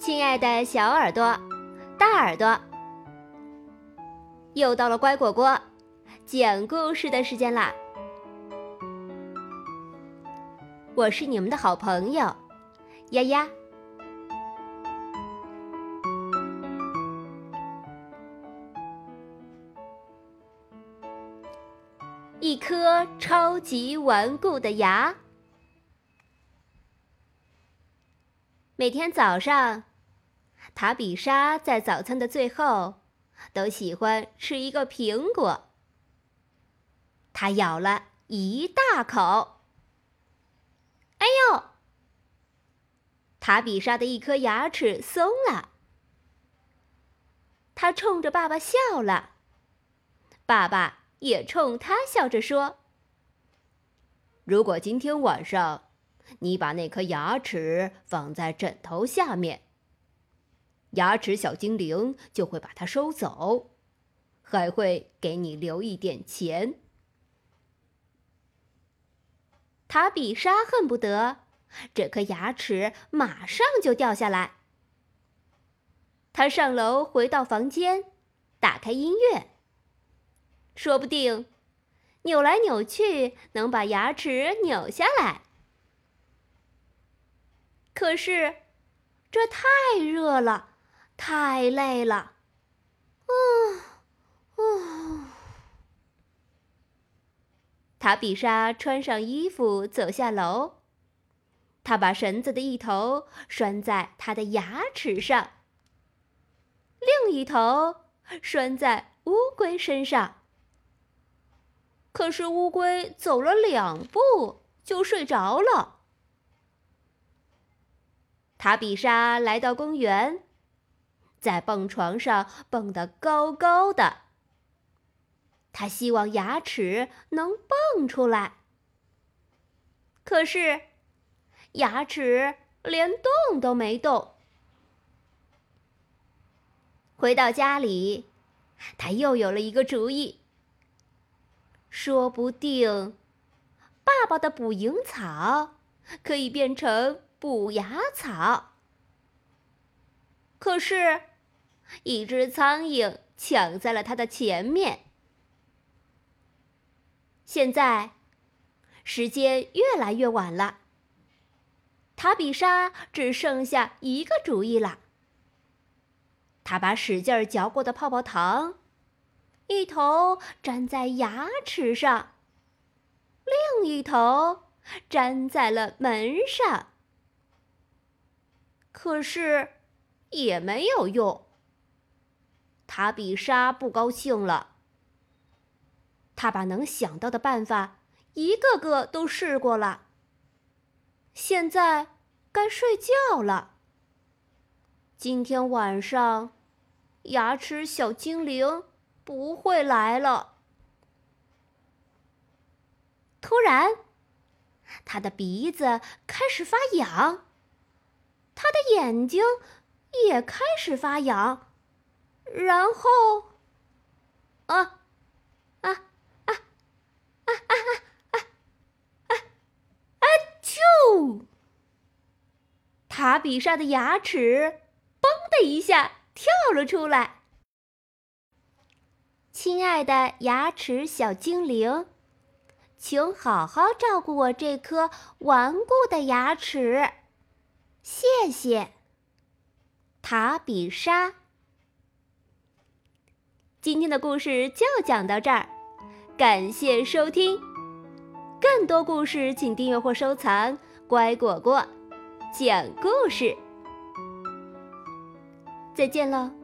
亲爱的小耳朵、大耳朵，又到了乖果果讲故事的时间啦！我是你们的好朋友丫丫。一颗超级顽固的牙。每天早上，塔比莎在早餐的最后都喜欢吃一个苹果。她咬了一大口，哎呦！塔比莎的一颗牙齿松了。她冲着爸爸笑了，爸爸也冲她笑着说：“如果今天晚上……”你把那颗牙齿放在枕头下面，牙齿小精灵就会把它收走，还会给你留一点钱。塔比莎恨不得这颗牙齿马上就掉下来。他上楼回到房间，打开音乐，说不定扭来扭去能把牙齿扭下来。可是，这太热了，太累了。啊，哦！塔比莎穿上衣服走下楼，她把绳子的一头拴在她的牙齿上，另一头拴在乌龟身上。可是乌龟走了两步就睡着了。塔比莎来到公园，在蹦床上蹦得高高的。他希望牙齿能蹦出来，可是牙齿连动都没动。回到家里，他又有了一个主意。说不定，爸爸的捕蝇草可以变成。补牙草，可是，一只苍蝇抢在了他的前面。现在，时间越来越晚了。塔比莎只剩下一个主意了。他把使劲嚼过的泡泡糖，一头粘在牙齿上，另一头粘在了门上。可是，也没有用。塔比莎不高兴了。他把能想到的办法一个个都试过了。现在该睡觉了。今天晚上，牙齿小精灵不会来了。突然，他的鼻子开始发痒。他的眼睛也开始发痒，然后啊啊啊啊啊啊啊啊啾。塔比莎的牙齿嘣的一下跳了出来。亲爱的牙齿小精灵，请好好照顾我这颗顽固的牙齿，谢谢。塔比莎。今天的故事就讲到这儿，感谢收听。更多故事请订阅或收藏“乖果果讲故事”。再见喽。